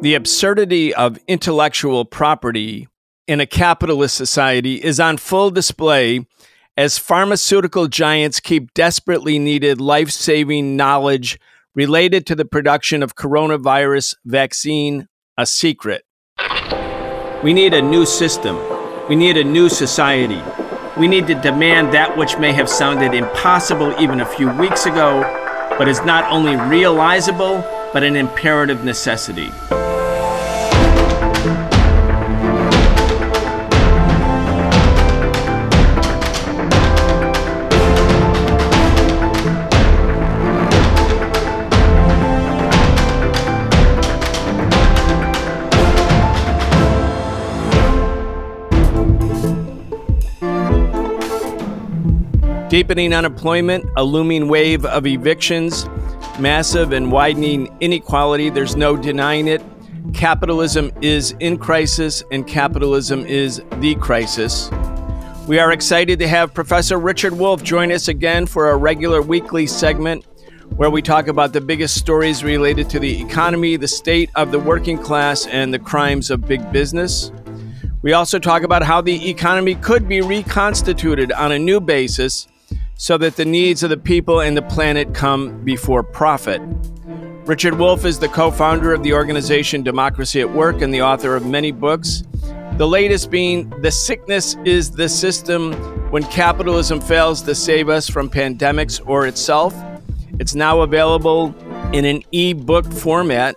The absurdity of intellectual property in a capitalist society is on full display as pharmaceutical giants keep desperately needed life saving knowledge related to the production of coronavirus vaccine a secret. We need a new system. We need a new society. We need to demand that which may have sounded impossible even a few weeks ago, but is not only realizable, but an imperative necessity. Deepening unemployment, a looming wave of evictions, massive and widening inequality, there's no denying it. Capitalism is in crisis, and capitalism is the crisis. We are excited to have Professor Richard Wolff join us again for a regular weekly segment where we talk about the biggest stories related to the economy, the state of the working class, and the crimes of big business. We also talk about how the economy could be reconstituted on a new basis so that the needs of the people and the planet come before profit. Richard Wolff is the co founder of the organization Democracy at Work and the author of many books. The latest being The Sickness is the System When Capitalism Fails to Save Us from Pandemics or Itself. It's now available in an e book format.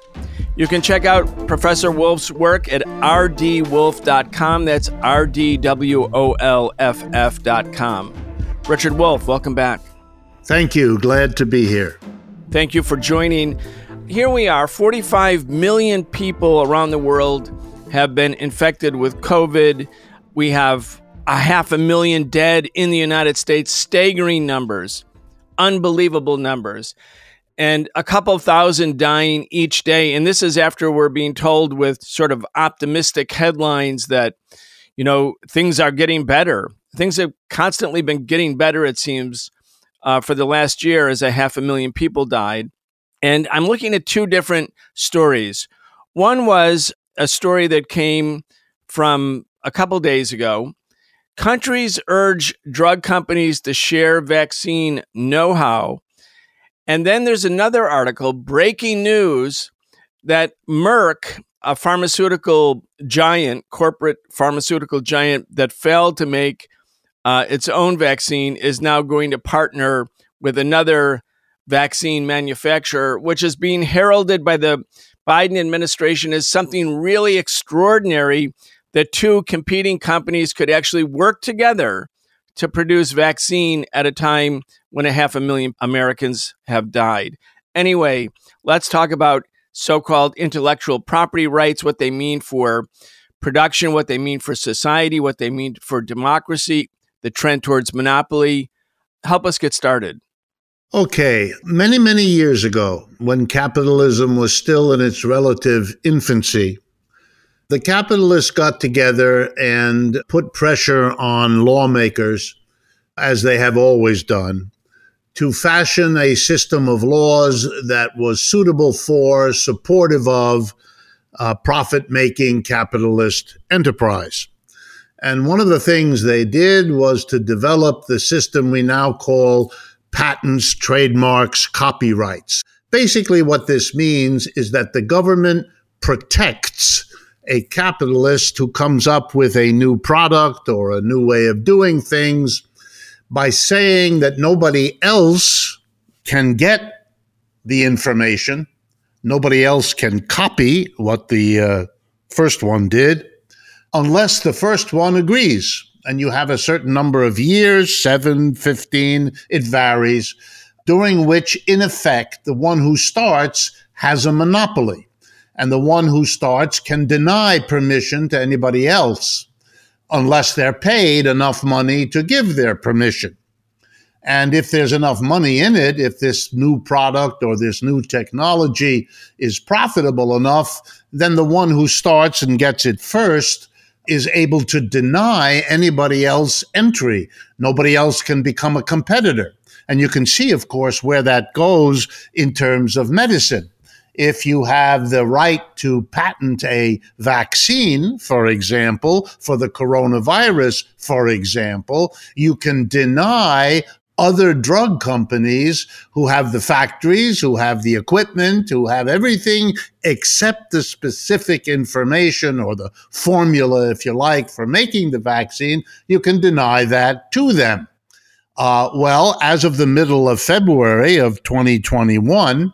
You can check out Professor Wolff's work at rdwolff.com. That's R D W O L F F.com. Richard Wolff, welcome back. Thank you. Glad to be here. Thank you for joining. Here we are 45 million people around the world have been infected with COVID. We have a half a million dead in the United States, staggering numbers, unbelievable numbers, and a couple thousand dying each day. And this is after we're being told with sort of optimistic headlines that, you know, things are getting better things have constantly been getting better, it seems, uh, for the last year as a half a million people died. And I'm looking at two different stories. One was a story that came from a couple days ago. Countries urge drug companies to share vaccine know how. And then there's another article, breaking news, that Merck, a pharmaceutical giant, corporate pharmaceutical giant that failed to make uh, its own vaccine is now going to partner with another vaccine manufacturer, which is being heralded by the Biden administration as something really extraordinary that two competing companies could actually work together to produce vaccine at a time when a half a million Americans have died. Anyway, let's talk about so called intellectual property rights, what they mean for production, what they mean for society, what they mean for democracy, the trend towards monopoly. Help us get started. Okay, many, many years ago, when capitalism was still in its relative infancy, the capitalists got together and put pressure on lawmakers, as they have always done, to fashion a system of laws that was suitable for, supportive of, uh, profit making capitalist enterprise. And one of the things they did was to develop the system we now call patents, trademarks, copyrights. Basically, what this means is that the government protects a capitalist who comes up with a new product or a new way of doing things by saying that nobody else can get the information, nobody else can copy what the uh, first one did, unless the first one agrees. And you have a certain number of years, seven, 15, it varies, during which, in effect, the one who starts has a monopoly. And the one who starts can deny permission to anybody else unless they're paid enough money to give their permission. And if there's enough money in it, if this new product or this new technology is profitable enough, then the one who starts and gets it first is able to deny anybody else entry. Nobody else can become a competitor. And you can see, of course, where that goes in terms of medicine. if you have the right to patent a vaccine, for example, for the coronavirus, for example, you can deny other drug companies who have the factories, who have the equipment, who have everything except the specific information or the formula, if you like, for making the vaccine, you can deny that to them. Uh, well, as of the middle of February of 2021,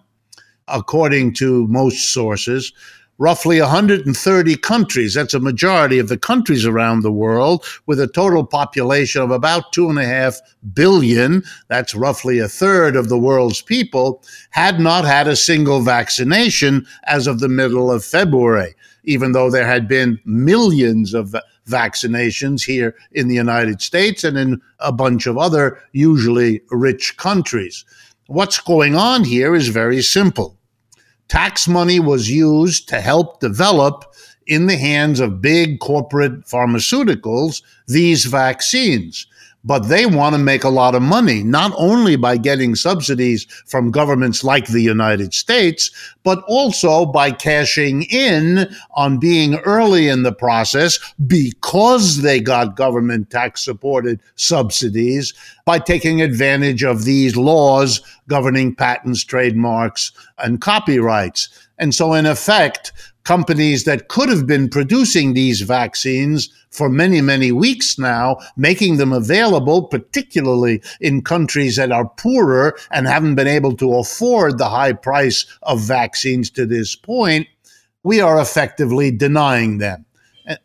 according to most sources, roughly 130 countries. That's a majority of the countries around the world, with a total population of about two and a half billion. That's roughly a third of the world's people, had not had a single vaccination as of the middle of February, even though there had been millions of vaccinations here in the United States and in a bunch of other, usually rich countries. What's going on here is very simple tax money was used to help develop in the hands of big corporate pharmaceuticals these vaccines but they want to make a lot of money, not only by getting subsidies from governments like the United States, but also by cashing in on being early in the process because they got government tax supported subsidies by taking advantage of these laws governing patents, trademarks, and copyrights. And so, in effect, companies that could have been producing these vaccines for many, many weeks now, making them available, particularly in countries that are poorer and haven't been able to afford the high price of vaccines to this point, we are effectively denying them.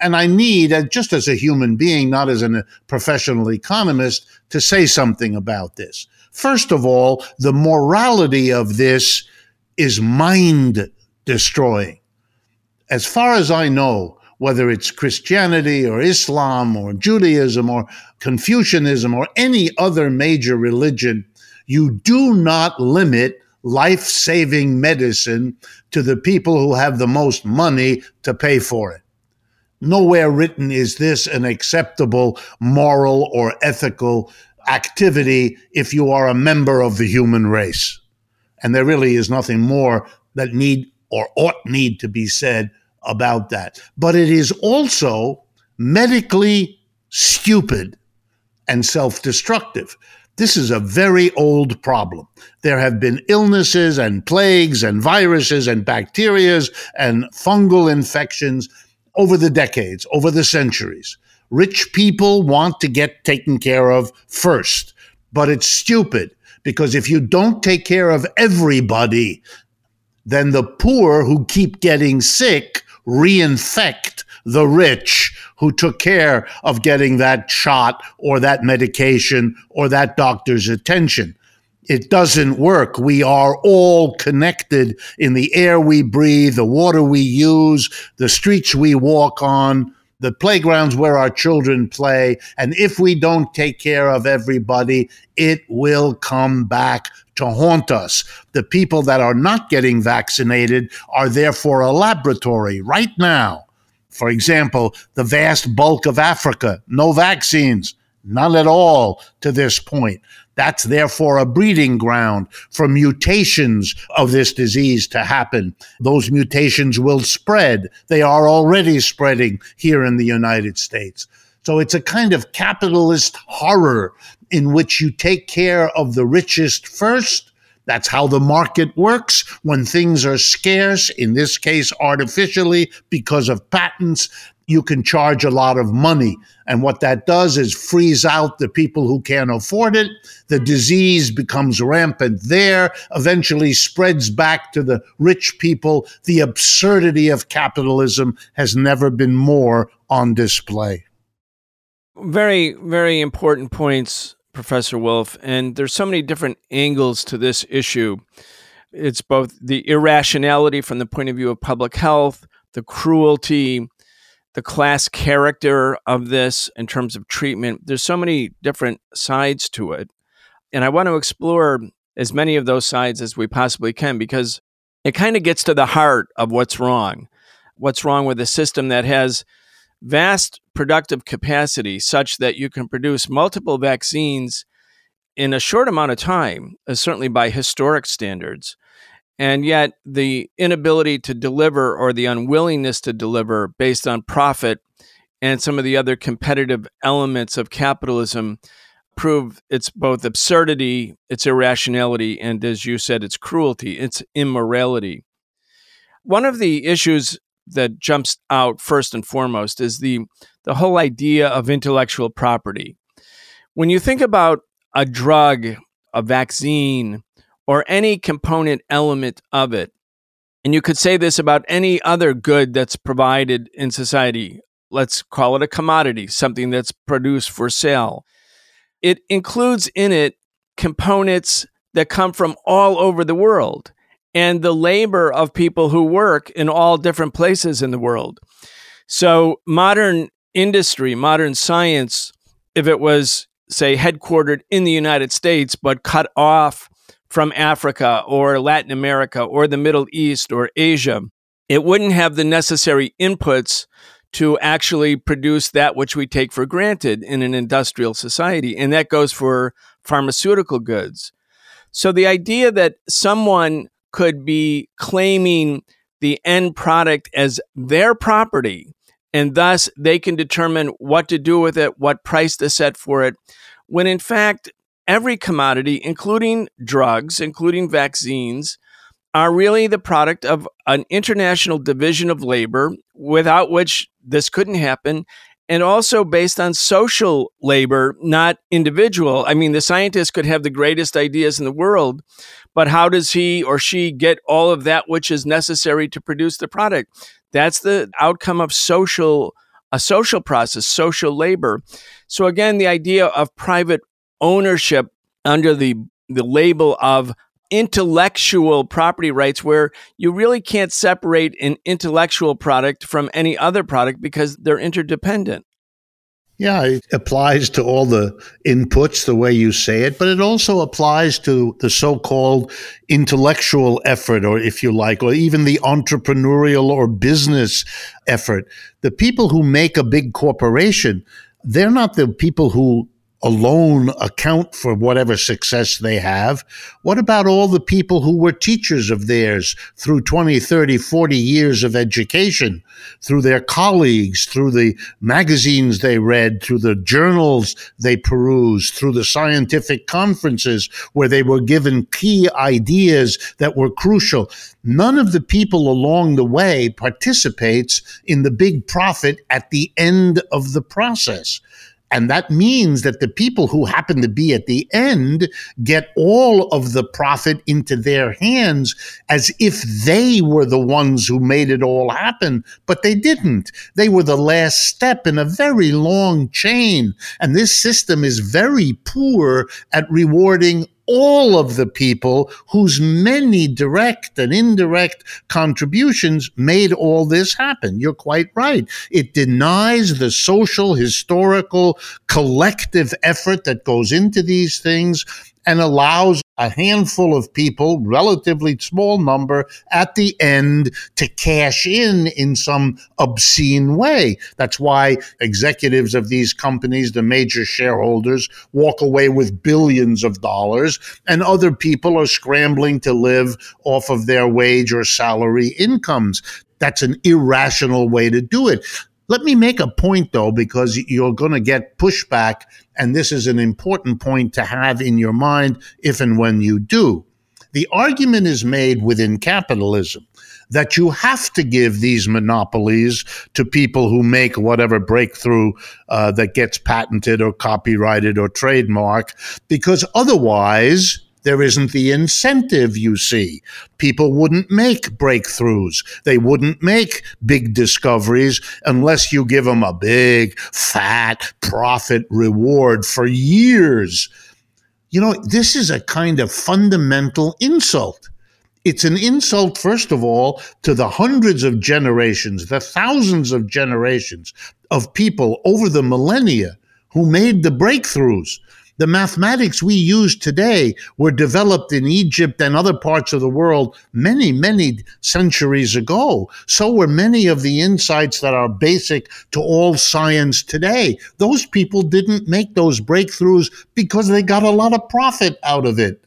And I need, just as a human being, not as a professional economist, to say something about this. First of all, the morality of this is mind destroying as far as I know, whether it's Christianity or Islam or Judaism or Confucianism or any other major religion, you do not limit life saving medicine to the people who have the most money to pay for it. Nowhere written is this an acceptable moral or ethical activity if you are a member of the human race. And there really is nothing more that need or ought need to be said about that. But it is also medically stupid and self destructive. This is a very old problem. There have been illnesses and plagues and viruses and bacterias and fungal infections over the decades, over the centuries. Rich people want to get taken care of first, but it's stupid because if you don't take care of everybody, then the poor who keep getting sick reinfect the rich who took care of getting that shot or that medication or that doctor's attention. It doesn't work. We are all connected in the air we breathe, the water we use, the streets we walk on, the playgrounds where our children play. And if we don't take care of everybody, it will come back to haunt us. The people that are not getting vaccinated are therefore a laboratory right now. For example, the vast bulk of Africa, no vaccines, none at all to this point. That's therefore a breeding ground for mutations of this disease to happen. Those mutations will spread. They are already spreading here in the United States. So it's a kind of capitalist horror in which you take care of the richest first. That's how the market works. When things are scarce, in this case, artificially because of patents, you can charge a lot of money. And what that does is freeze out the people who can't afford it. The disease becomes rampant there, eventually spreads back to the rich people. The absurdity of capitalism has never been more on display. Very, very important points Professor Wolff. and there's so many different angles to this issue. It's both the irrationality from the point of view of public health, the cruelty, the class character of this in terms of treatment. There's so many different sides to it. And I want to explore as many of those sides as we possibly can because it kind of gets to the heart of what's wrong. What's wrong with a system that has vast productive capacity such that you can produce multiple vaccines in a short amount of time, uh, certainly by historic standards, And yet, the inability to deliver or the unwillingness to deliver based on profit and some of the other competitive elements of capitalism prove its both absurdity, its irrationality, and as you said, its cruelty, its immorality. One of the issues that jumps out first and foremost is the, the whole idea of intellectual property. When you think about a drug, a vaccine, or any component element of it, and you could say this about any other good that's provided in society, let's call it a commodity, something that's produced for sale. It includes in it components that come from all over the world and the labor of people who work in all different places in the world. So, modern industry, modern science, if it was, say, headquartered in the United States but cut off from Africa or Latin America or the Middle East or Asia, it wouldn't have the necessary inputs to actually produce that which we take for granted in an industrial society. And that goes for pharmaceutical goods. So the idea that someone could be claiming the end product as their property and thus they can determine what to do with it, what price to set for it, when in fact, every commodity, including drugs, including vaccines, are really the product of an international division of labor without which this couldn't happen and also based on social labor, not individual. I mean, the scientist could have the greatest ideas in the world, but how does he or she get all of that which is necessary to produce the product? That's the outcome of social a social process, social labor. So again, the idea of private ownership under the the label of intellectual property rights where you really can't separate an intellectual product from any other product because they're interdependent. Yeah, it applies to all the inputs the way you say it, but it also applies to the so called intellectual effort, or if you like, or even the entrepreneurial or business effort. The people who make a big corporation, they're not the people who alone account for whatever success they have? What about all the people who were teachers of theirs through 20, 30, 40 years of education, through their colleagues, through the magazines they read, through the journals they perused, through the scientific conferences where they were given key ideas that were crucial? None of the people along the way participates in the big profit at the end of the process. And that means that the people who happen to be at the end get all of the profit into their hands as if they were the ones who made it all happen, but they didn't. They were the last step in a very long chain. And this system is very poor at rewarding all of the people whose many direct and indirect contributions made all this happen. You're quite right. It denies the social, historical, collective effort that goes into these things and allows a handful of people, relatively small number, at the end to cash in in some obscene way. That's why executives of these companies, the major shareholders, walk away with billions of dollars, and other people are scrambling to live off of their wage or salary incomes. That's an irrational way to do it. Let me make a point though, because you're going to get pushback, and this is an important point to have in your mind if and when you do. The argument is made within capitalism that you have to give these monopolies to people who make whatever breakthrough uh, that gets patented or copyrighted or trademark, because otherwise there isn't the incentive, you see. People wouldn't make breakthroughs. They wouldn't make big discoveries unless you give them a big, fat profit reward for years. You know, this is a kind of fundamental insult. It's an insult, first of all, to the hundreds of generations, the thousands of generations of people over the millennia who made the breakthroughs the mathematics we use today were developed in Egypt and other parts of the world many, many centuries ago. So were many of the insights that are basic to all science today. Those people didn't make those breakthroughs because they got a lot of profit out of it.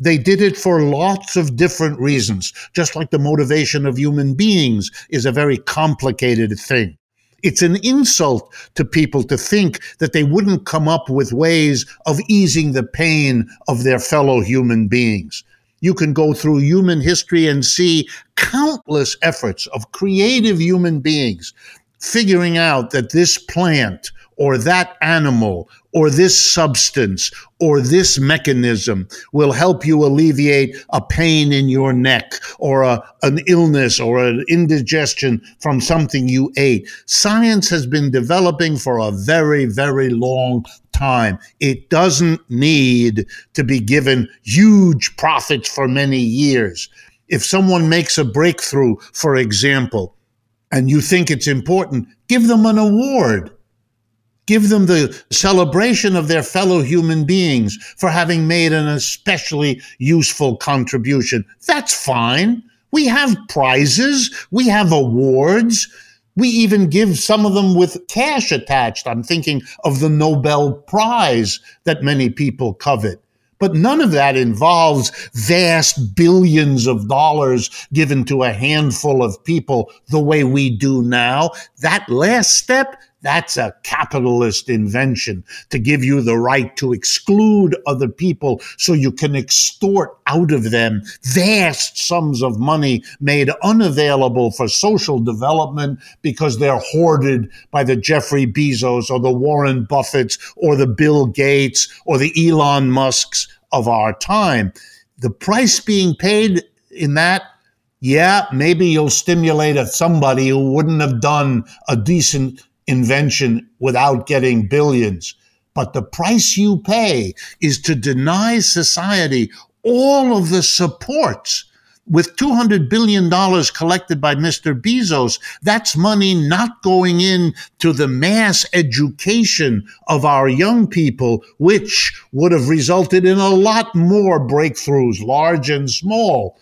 They did it for lots of different reasons, just like the motivation of human beings is a very complicated thing. It's an insult to people to think that they wouldn't come up with ways of easing the pain of their fellow human beings. You can go through human history and see countless efforts of creative human beings figuring out that this plant or that animal or this substance or this mechanism will help you alleviate a pain in your neck or a, an illness or an indigestion from something you ate. Science has been developing for a very, very long time. It doesn't need to be given huge profits for many years. If someone makes a breakthrough, for example, and you think it's important, give them an award give them the celebration of their fellow human beings for having made an especially useful contribution. That's fine. We have prizes, we have awards. We even give some of them with cash attached. I'm thinking of the Nobel Prize that many people covet. But none of that involves vast billions of dollars given to a handful of people the way we do now. That last step, that's a capitalist invention to give you the right to exclude other people so you can extort out of them vast sums of money made unavailable for social development because they're hoarded by the Jeffrey Bezos or the Warren Buffetts or the Bill Gates or the Elon Musks of our time. The price being paid in that yeah, maybe you'll stimulate somebody who wouldn't have done a decent invention without getting billions. But the price you pay is to deny society all of the supports. With $200 billion collected by Mr. Bezos, that's money not going in to the mass education of our young people, which would have resulted in a lot more breakthroughs, large and small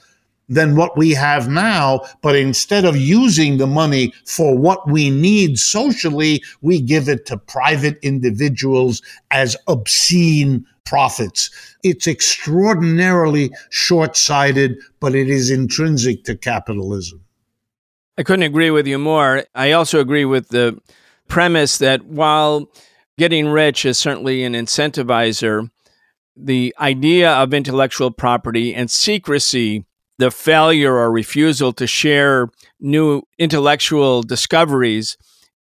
than what we have now. But instead of using the money for what we need socially, we give it to private individuals as obscene profits. It's extraordinarily short sighted, but it is intrinsic to capitalism. I couldn't agree with you more. I also agree with the premise that while getting rich is certainly an incentivizer, the idea of intellectual property and secrecy the failure or refusal to share new intellectual discoveries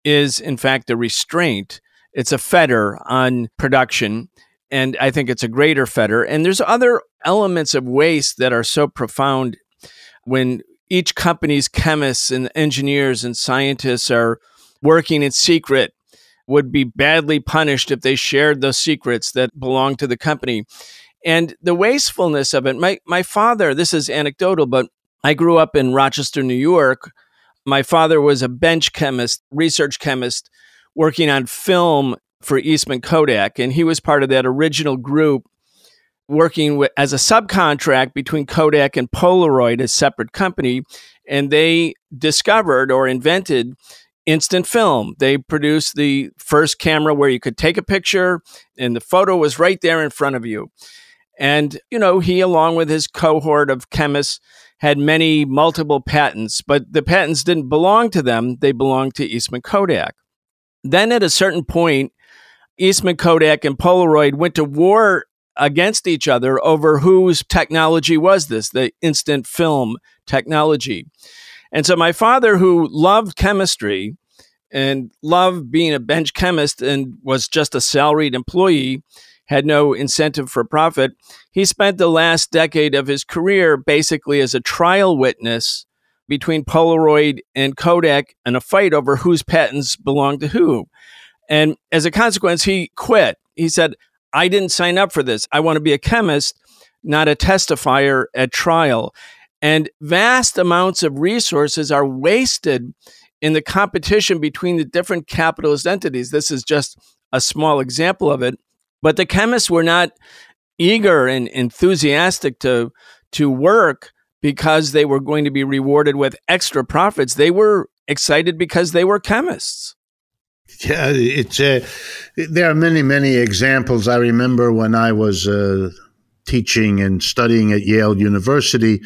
is, in fact, a restraint. It's a fetter on production. And I think it's a greater fetter. And there's other elements of waste that are so profound when each company's chemists and engineers and scientists are working in secret would be badly punished if they shared those secrets that belong to the company and the wastefulness of it. My my father, this is anecdotal, but I grew up in Rochester, New York. My father was a bench chemist, research chemist, working on film for Eastman Kodak, and he was part of that original group working with, as a subcontract between Kodak and Polaroid, a separate company, and they discovered or invented instant film. They produced the first camera where you could take a picture and the photo was right there in front of you. And, you know, he, along with his cohort of chemists, had many multiple patents, but the patents didn't belong to them. They belonged to Eastman Kodak. Then at a certain point, Eastman Kodak and Polaroid went to war against each other over whose technology was this, the instant film technology. And so my father, who loved chemistry and loved being a bench chemist and was just a salaried employee, had no incentive for profit. He spent the last decade of his career basically as a trial witness between Polaroid and Kodak in a fight over whose patents belonged to who. And as a consequence, he quit. He said, I didn't sign up for this. I want to be a chemist, not a testifier at trial. And vast amounts of resources are wasted in the competition between the different capitalist entities. This is just a small example of it. But the chemists were not eager and enthusiastic to to work because they were going to be rewarded with extra profits. They were excited because they were chemists. Yeah, it's uh, there are many many examples. I remember when I was a teaching and studying at Yale University,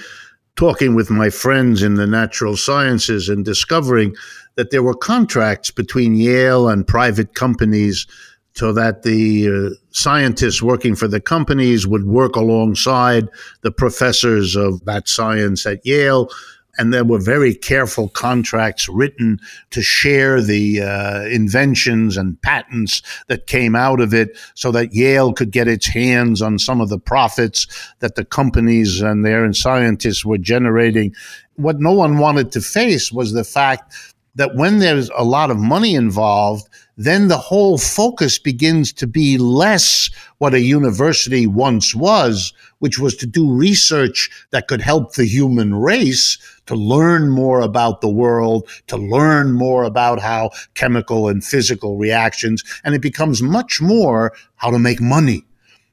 talking with my friends in the natural sciences and discovering that there were contracts between Yale and private companies so that the uh, scientists working for the companies would work alongside the professors of that science at Yale and there were very careful contracts written to share the uh, inventions and patents that came out of it so that Yale could get its hands on some of the profits that the companies and their scientists were generating. What no one wanted to face was the fact that when there's a lot of money involved, then the whole focus begins to be less what a university once was, which was to do research that could help the human race to learn more about the world, to learn more about how chemical and physical reactions, and it becomes much more how to make money.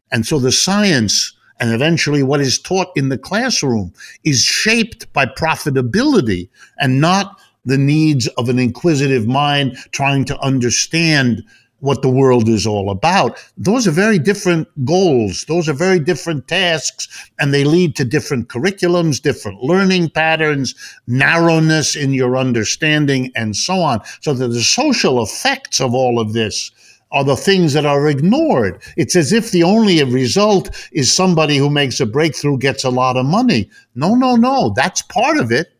And so the science and eventually what is taught in the classroom is shaped by profitability and not the needs of an inquisitive mind trying to understand what the world is all about. Those are very different goals. Those are very different tasks, and they lead to different curriculums, different learning patterns, narrowness in your understanding, and so on. So that the social effects of all of this are the things that are ignored. It's as if the only result is somebody who makes a breakthrough gets a lot of money. No, no, no. That's part of it.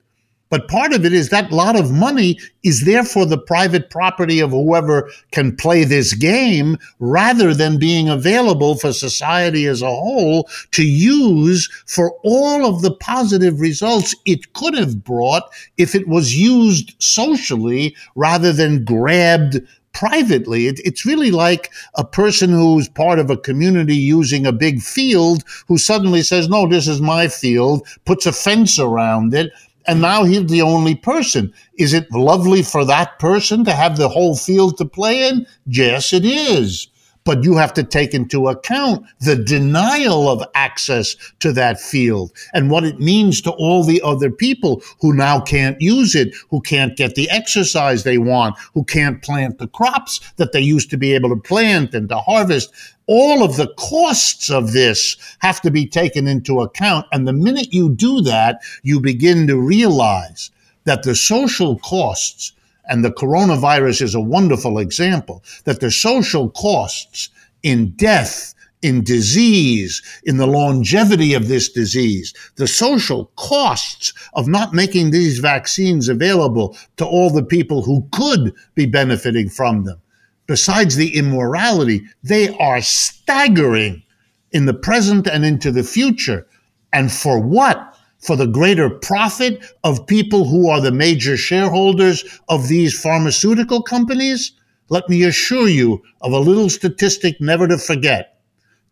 But part of it is that lot of money is therefore the private property of whoever can play this game rather than being available for society as a whole to use for all of the positive results it could have brought if it was used socially rather than grabbed privately. It, it's really like a person who's part of a community using a big field who suddenly says, No, this is my field, puts a fence around it, and now he's the only person. Is it lovely for that person to have the whole field to play in? Yes, it is. But you have to take into account the denial of access to that field and what it means to all the other people who now can't use it, who can't get the exercise they want, who can't plant the crops that they used to be able to plant and to harvest all of the costs of this have to be taken into account. And the minute you do that, you begin to realize that the social costs, and the coronavirus is a wonderful example, that the social costs in death, in disease, in the longevity of this disease, the social costs of not making these vaccines available to all the people who could be benefiting from them besides the immorality, they are staggering in the present and into the future. And for what? For the greater profit of people who are the major shareholders of these pharmaceutical companies? Let me assure you of a little statistic never to forget.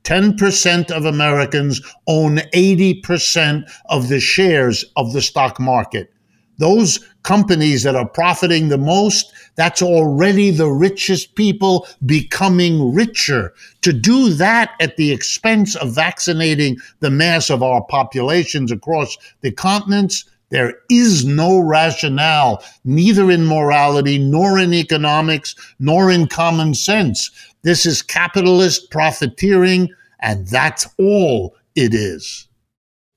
10% of Americans own 80% of the shares of the stock market those companies that are profiting the most, that's already the richest people becoming richer. To do that at the expense of vaccinating the mass of our populations across the continents, there is no rationale, neither in morality, nor in economics, nor in common sense. This is capitalist profiteering, and that's all it is.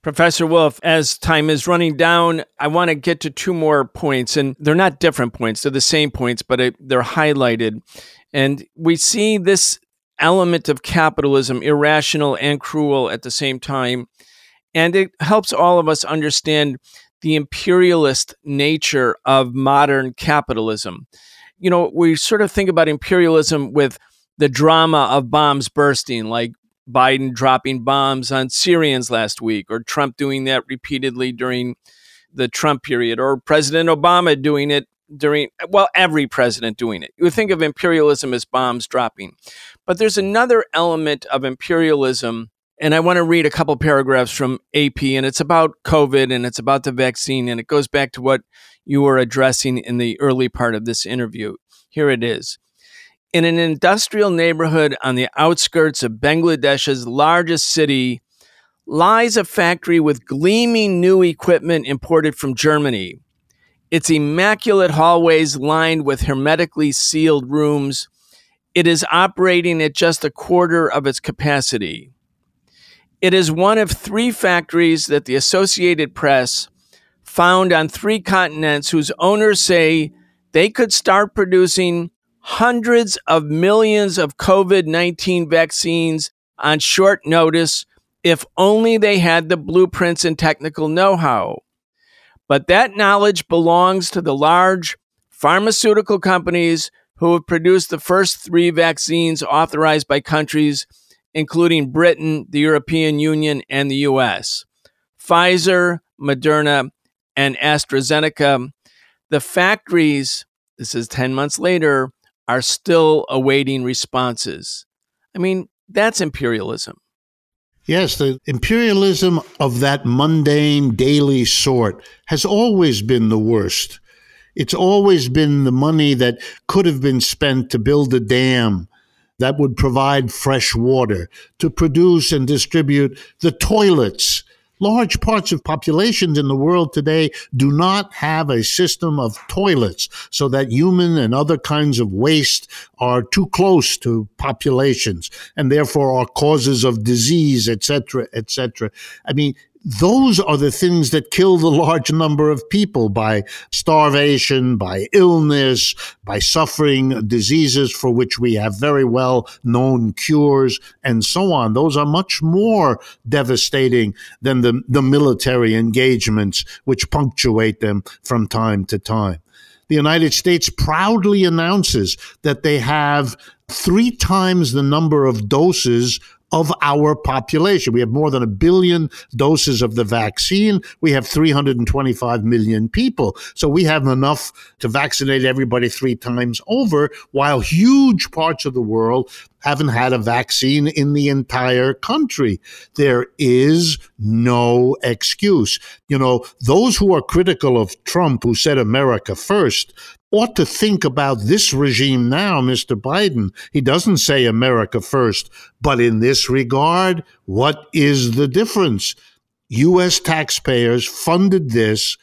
Professor Wolff, as time is running down, I want to get to two more points, and they're not different points, they're the same points, but it, they're highlighted. And we see this element of capitalism, irrational and cruel at the same time. And it helps all of us understand the imperialist nature of modern capitalism. You know, we sort of think about imperialism with the drama of bombs bursting, like Biden dropping bombs on Syrians last week, or Trump doing that repeatedly during the Trump period, or President Obama doing it during, well, every president doing it. You think of imperialism as bombs dropping. But there's another element of imperialism, and I want to read a couple paragraphs from AP, and it's about COVID and it's about the vaccine, and it goes back to what you were addressing in the early part of this interview. Here it is. In an industrial neighborhood on the outskirts of Bangladesh's largest city lies a factory with gleaming new equipment imported from Germany. Its immaculate hallways lined with hermetically sealed rooms. It is operating at just a quarter of its capacity. It is one of three factories that the Associated Press found on three continents whose owners say they could start producing hundreds of millions of COVID 19 vaccines on short notice if only they had the blueprints and technical know how. But that knowledge belongs to the large pharmaceutical companies who have produced the first three vaccines authorized by countries, including Britain, the European Union, and the US Pfizer, Moderna, and AstraZeneca. The factories, this is 10 months later, are still awaiting responses. I mean, that's imperialism. Yes, the imperialism of that mundane, daily sort has always been the worst. It's always been the money that could have been spent to build a dam that would provide fresh water, to produce and distribute the toilets Large parts of populations in the world today do not have a system of toilets so that human and other kinds of waste are too close to populations and therefore are causes of disease, etc., etc. I mean, those are the things that kill the large number of people by starvation, by illness, by suffering diseases for which we have very well known cures, and so on. Those are much more devastating than the, the military engagements which punctuate them from time to time. The United States proudly announces that they have three times the number of doses of our population. We have more than a billion doses of the vaccine. We have 325 million people. So we have enough to vaccinate everybody three times over, while huge parts of the world haven't had a vaccine in the entire country. There is no excuse. You know, those who are critical of Trump, who said America first, ought to think about this regime now, Mr. Biden. He doesn't say America first, but in this regard, what is the difference? U.S. taxpayers funded this,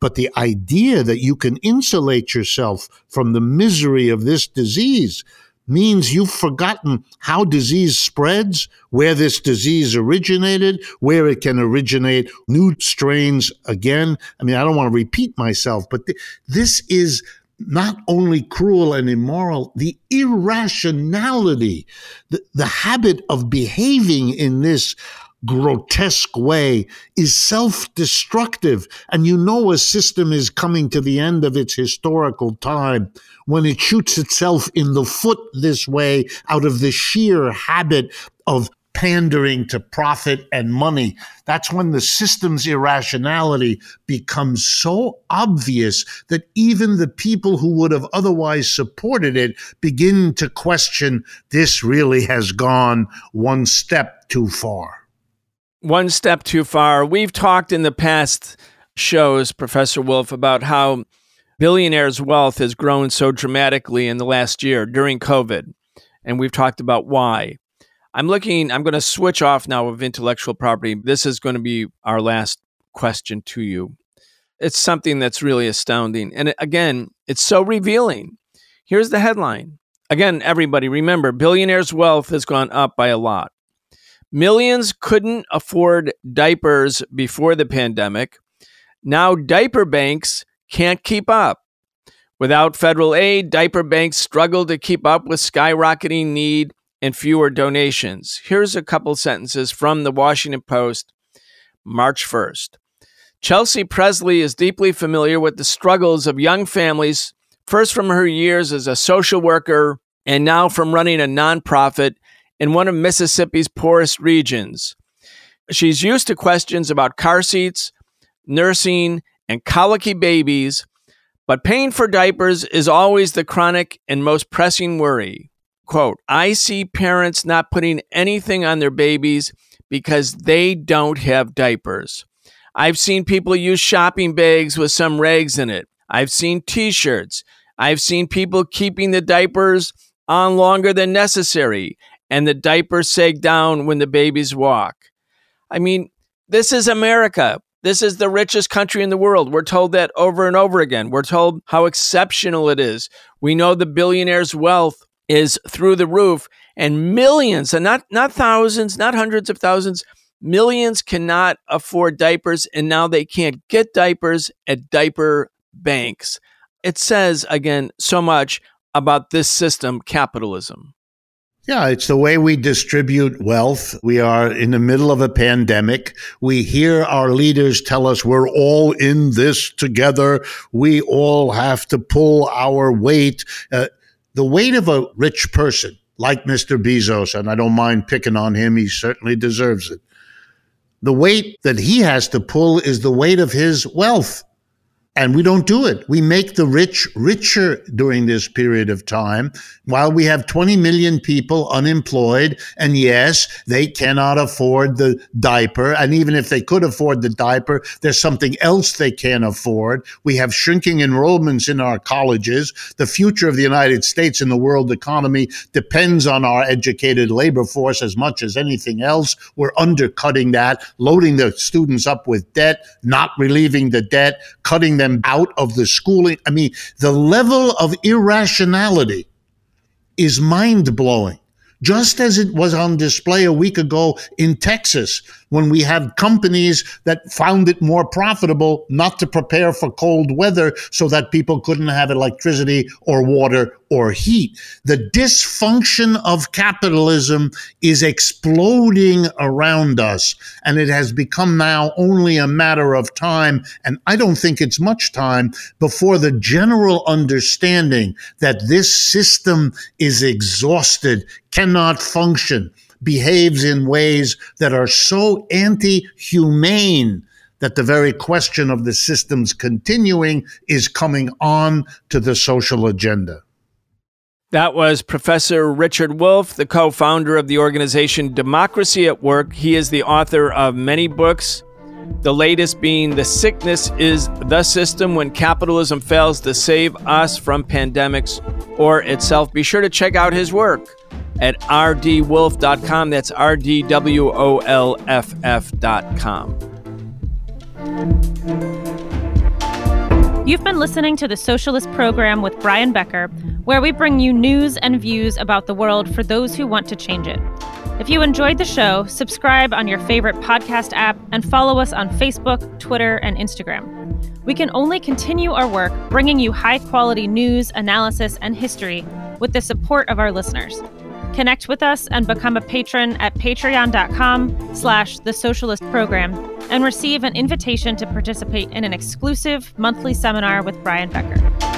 but the idea that you can insulate yourself from the misery of this disease means you've forgotten how disease spreads, where this disease originated, where it can originate new strains again. I mean, I don't want to repeat myself, but th- this is not only cruel and immoral, the irrationality, the, the habit of behaving in this grotesque way is self destructive. And you know a system is coming to the end of its historical time when it shoots itself in the foot this way out of the sheer habit of pandering to profit and money. That's when the system's irrationality becomes so obvious that even the people who would have otherwise supported it begin to question this really has gone one step too far. One step too far. We've talked in the past shows, Professor Wolff, about how billionaires' wealth has grown so dramatically in the last year during COVID. And we've talked about why. I'm looking, I'm going to switch off now of intellectual property. This is going to be our last question to you. It's something that's really astounding. And again, it's so revealing. Here's the headline. Again, everybody, remember billionaires' wealth has gone up by a lot. Millions couldn't afford diapers before the pandemic. Now, diaper banks can't keep up. Without federal aid, diaper banks struggle to keep up with skyrocketing need and fewer donations. Here's a couple sentences from the Washington Post, March 1st. Chelsea Presley is deeply familiar with the struggles of young families, first from her years as a social worker and now from running a nonprofit in one of Mississippi's poorest regions. She's used to questions about car seats, nursing, and colicky babies, but paying for diapers is always the chronic and most pressing worry quote, I see parents not putting anything on their babies because they don't have diapers. I've seen people use shopping bags with some rags in it. I've seen t shirts. I've seen people keeping the diapers on longer than necessary and the diapers sag down when the babies walk. I mean, this is America. This is the richest country in the world. We're told that over and over again. We're told how exceptional it is. We know the billionaire's wealth is through the roof and millions and not not thousands not hundreds of thousands Millions cannot afford diapers, and now they can't get diapers at diaper banks. It says, again, so much about this system, capitalism. Yeah, it's the way we distribute wealth. We are in the middle of a pandemic. We hear our leaders tell us we're all in this together. We all have to pull our weight. Uh, the weight of a rich person like Mr. Bezos, and I don't mind picking on him, he certainly deserves it. The weight that he has to pull is the weight of his wealth. And we don't do it. We make the rich richer during this period of time while we have 20 million people unemployed. And yes, they cannot afford the diaper. And even if they could afford the diaper, there's something else they can't afford. We have shrinking enrollments in our colleges. The future of the United States and the world economy depends on our educated labor force as much as anything else. We're undercutting that, loading the students up with debt, not relieving the debt, cutting them out of the schooling. I mean, the level of irrationality is mind blowing just as it was on display a week ago in Texas when we had companies that found it more profitable not to prepare for cold weather so that people couldn't have electricity or water or heat. The dysfunction of capitalism is exploding around us, and it has become now only a matter of time. And I don't think it's much time before the general understanding that this system is exhausted, cannot function, behaves in ways that are so anti humane that the very question of the system's continuing is coming on to the social agenda. That was Professor Richard Wolff, the co founder of the organization Democracy at Work. He is the author of many books, the latest being The Sickness is the System When Capitalism Fails to Save Us from Pandemics or Itself. Be sure to check out his work at rdwolff.com. That's R D W O L F F.com. You've been listening to the Socialist Program with Brian Becker, where we bring you news and views about the world for those who want to change it. If you enjoyed the show, subscribe on your favorite podcast app and follow us on Facebook, Twitter, and Instagram. We can only continue our work bringing you high quality news, analysis, and history with the support of our listeners. Connect with us and become a patron at patreon.com slash the socialist program and receive an invitation to participate in an exclusive monthly seminar with Brian Becker.